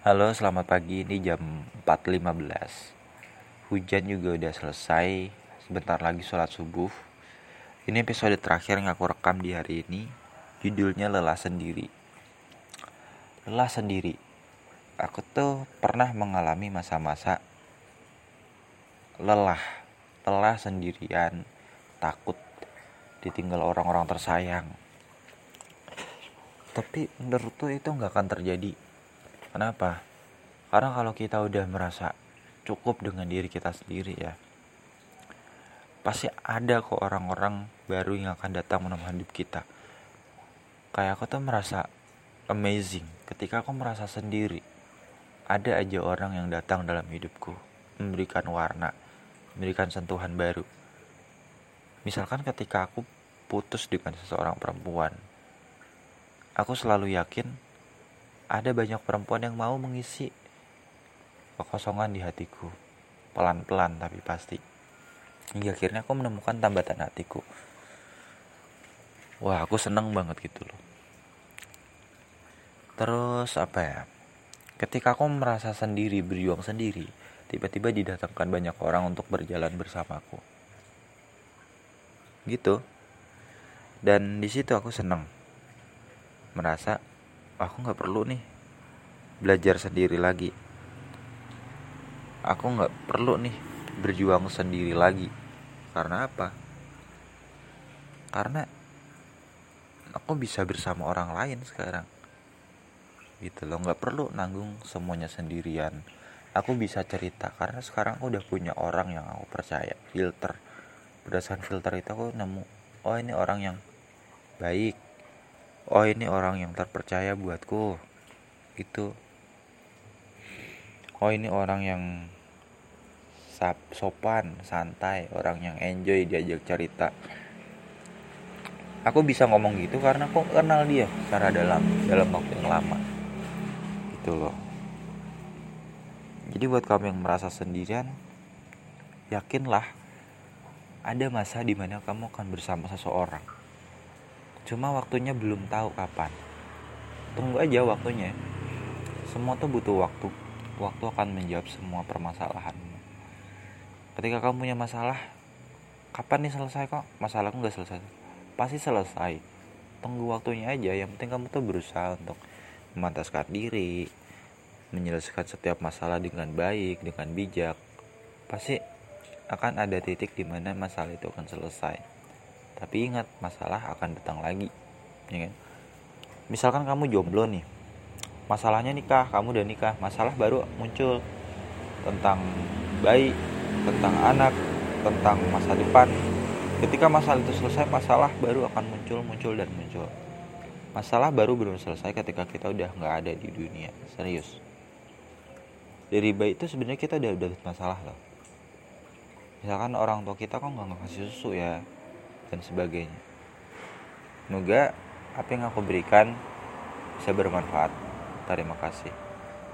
Halo, selamat pagi. Ini jam 4.15. Hujan juga udah selesai. Sebentar lagi sholat subuh. Ini episode terakhir yang aku rekam di hari ini. Judulnya Lelah Sendiri. Lelah sendiri. Aku tuh pernah mengalami masa-masa lelah, lelah sendirian, takut ditinggal orang-orang tersayang. Tapi menurutku itu nggak akan terjadi Kenapa? Karena kalau kita udah merasa cukup dengan diri kita sendiri ya, pasti ada kok orang-orang baru yang akan datang menemani hidup kita. Kayak aku tuh merasa amazing ketika aku merasa sendiri. Ada aja orang yang datang dalam hidupku, memberikan warna, memberikan sentuhan baru. Misalkan ketika aku putus dengan seseorang perempuan, aku selalu yakin ada banyak perempuan yang mau mengisi kekosongan di hatiku. Pelan-pelan tapi pasti. Hingga akhirnya aku menemukan tambatan hatiku. Wah aku seneng banget gitu loh. Terus apa ya? Ketika aku merasa sendiri berjuang sendiri tiba-tiba didatangkan banyak orang untuk berjalan bersamaku. Gitu. Dan di situ aku seneng. Merasa aku nggak perlu nih belajar sendiri lagi. Aku nggak perlu nih berjuang sendiri lagi. Karena apa? Karena aku bisa bersama orang lain sekarang. Gitu loh nggak perlu nanggung semuanya sendirian. Aku bisa cerita karena sekarang aku udah punya orang yang aku percaya filter. Berdasarkan filter itu aku nemu oh ini orang yang baik oh ini orang yang terpercaya buatku. Gitu. Oh ini orang yang sopan santai orang yang enjoy diajak cerita. Aku bisa ngomong gitu karena aku kenal dia secara dalam dalam waktu yang lama. Gitu loh. Jadi buat kamu yang merasa sendirian yakinlah ada masa di mana kamu akan bersama seseorang Cuma waktunya belum tahu kapan. Tunggu aja waktunya. Semua tuh butuh waktu. Waktu akan menjawab semua permasalahanmu. Ketika kamu punya masalah, kapan nih selesai kok? Masalahku nggak selesai. Pasti selesai. Tunggu waktunya aja. Yang penting kamu tuh berusaha untuk memantaskan diri, menyelesaikan setiap masalah dengan baik, dengan bijak. Pasti akan ada titik di mana masalah itu akan selesai tapi ingat masalah akan datang lagi ya kan? Misalkan kamu jomblo nih masalahnya nikah kamu udah nikah masalah baru muncul tentang bayi tentang anak tentang masa depan. Ketika masalah itu selesai masalah baru akan muncul muncul dan muncul. Masalah baru belum selesai ketika kita udah nggak ada di dunia serius. Dari bayi itu sebenarnya kita udah udah masalah loh. Misalkan orang tua kita kok nggak ngasih susu ya dan sebagainya. Semoga apa yang aku berikan bisa bermanfaat. Terima kasih.